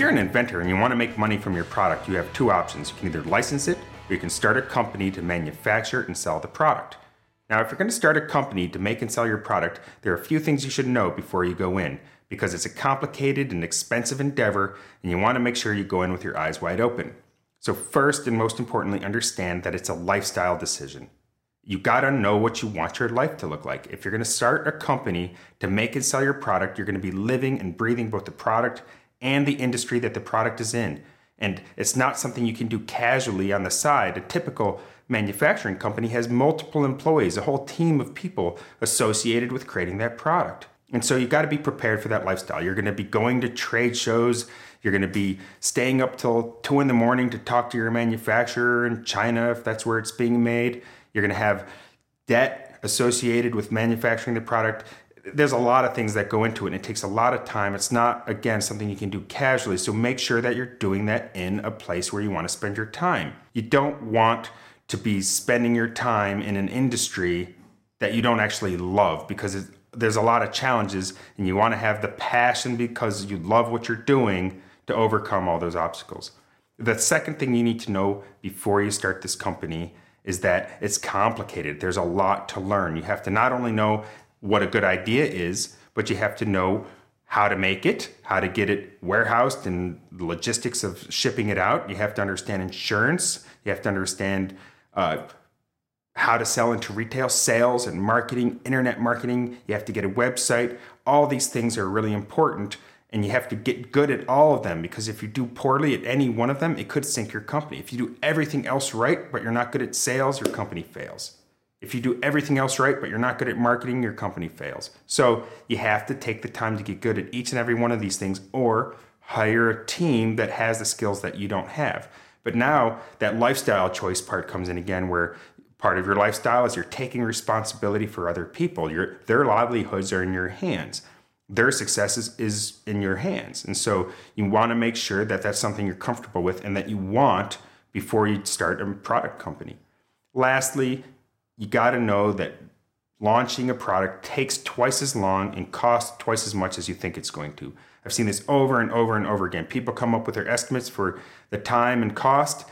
If you're an inventor and you want to make money from your product, you have two options. You can either license it or you can start a company to manufacture and sell the product. Now, if you're going to start a company to make and sell your product, there are a few things you should know before you go in because it's a complicated and expensive endeavor and you want to make sure you go in with your eyes wide open. So, first and most importantly, understand that it's a lifestyle decision. You got to know what you want your life to look like. If you're going to start a company to make and sell your product, you're going to be living and breathing both the product and the industry that the product is in. And it's not something you can do casually on the side. A typical manufacturing company has multiple employees, a whole team of people associated with creating that product. And so you got to be prepared for that lifestyle. You're going to be going to trade shows. You're going to be staying up till two in the morning to talk to your manufacturer in China if that's where it's being made. You're going to have debt associated with manufacturing the product there's a lot of things that go into it and it takes a lot of time it's not again something you can do casually so make sure that you're doing that in a place where you want to spend your time you don't want to be spending your time in an industry that you don't actually love because there's a lot of challenges and you want to have the passion because you love what you're doing to overcome all those obstacles the second thing you need to know before you start this company is that it's complicated. There's a lot to learn. You have to not only know what a good idea is, but you have to know how to make it, how to get it warehoused, and the logistics of shipping it out. You have to understand insurance. You have to understand uh, how to sell into retail, sales and marketing, internet marketing. You have to get a website. All these things are really important, and you have to get good at all of them because if you do poorly at any one of them, it could sink your company. If you do everything else right, but you're not good at sales, your company fails. If you do everything else right, but you're not good at marketing, your company fails. So you have to take the time to get good at each and every one of these things or hire a team that has the skills that you don't have. But now that lifestyle choice part comes in again, where part of your lifestyle is you're taking responsibility for other people. Your, their livelihoods are in your hands. Their success is, is in your hands. And so you want to make sure that that's something you're comfortable with and that you want before you start a product company. Lastly, you got to know that launching a product takes twice as long and costs twice as much as you think it's going to. I've seen this over and over and over again. People come up with their estimates for the time and cost,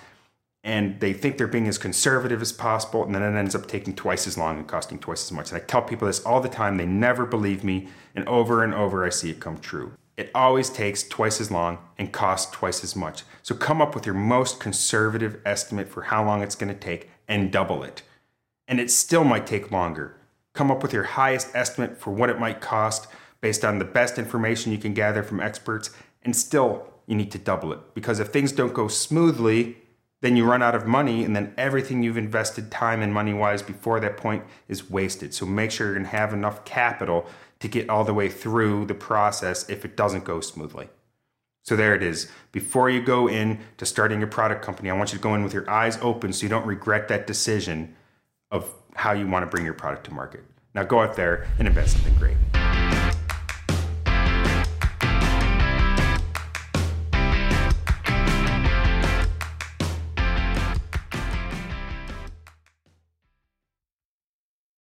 and they think they're being as conservative as possible, and then it ends up taking twice as long and costing twice as much. And I tell people this all the time, they never believe me, and over and over I see it come true. It always takes twice as long and costs twice as much. So come up with your most conservative estimate for how long it's going to take and double it and it still might take longer. Come up with your highest estimate for what it might cost based on the best information you can gather from experts, and still you need to double it. Because if things don't go smoothly, then you run out of money, and then everything you've invested time and money wise before that point is wasted. So make sure you're gonna have enough capital to get all the way through the process if it doesn't go smoothly. So there it is. Before you go in to starting your product company, I want you to go in with your eyes open so you don't regret that decision of how you want to bring your product to market. Now go out there and invent something great.